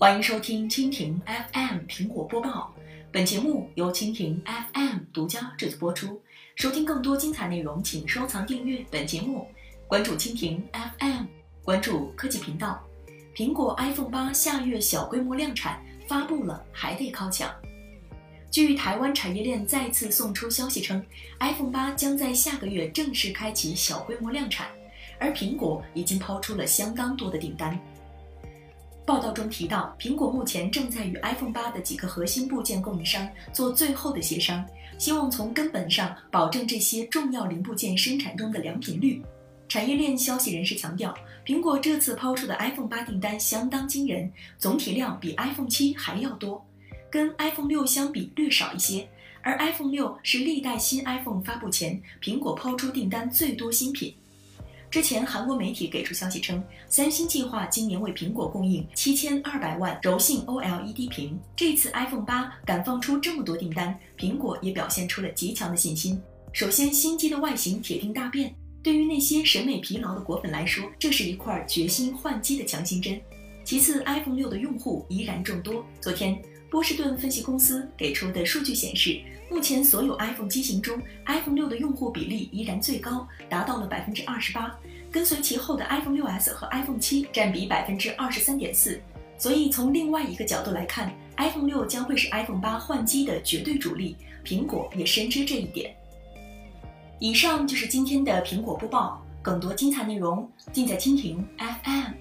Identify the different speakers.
Speaker 1: 欢迎收听蜻蜓 FM 苹果播报，本节目由蜻蜓 FM 独家制作播出。收听更多精彩内容，请收藏订阅本节目，关注蜻蜓 FM，关注科技频道。苹果 iPhone 八下月小规模量产发布了，还得靠抢。据台湾产业链再次送出消息称，iPhone 八将在下个月正式开启小规模量产，而苹果已经抛出了相当多的订单。报道中提到，苹果目前正在与 iPhone 八的几个核心部件供应商做最后的协商，希望从根本上保证这些重要零部件生产中的良品率。产业链消息人士强调，苹果这次抛出的 iPhone 八订单相当惊人，总体量比 iPhone 七还要多，跟 iPhone 六相比略少一些。而 iPhone 六是历代新 iPhone 发布前苹果抛出订单最多新品。之前，韩国媒体给出消息称，三星计划今年为苹果供应七千二百万柔性 OLED 屏。这次 iPhone 八敢放出这么多订单，苹果也表现出了极强的信心。首先，新机的外形铁定大变，对于那些审美疲劳的果粉来说，这是一块决心换机的强心针。其次，iPhone 六的用户依然众多。昨天，波士顿分析公司给出的数据显示。目前所有 iPhone 机型中，iPhone 六的用户比例依然最高，达到了百分之二十八，跟随其后的 iPhone 六 S 和 iPhone 七占比百分之二十三点四。所以从另外一个角度来看，iPhone 六将会是 iPhone 八换机的绝对主力，苹果也深知这一点。以上就是今天的苹果播报，更多精彩内容尽在蜻蜓 FM。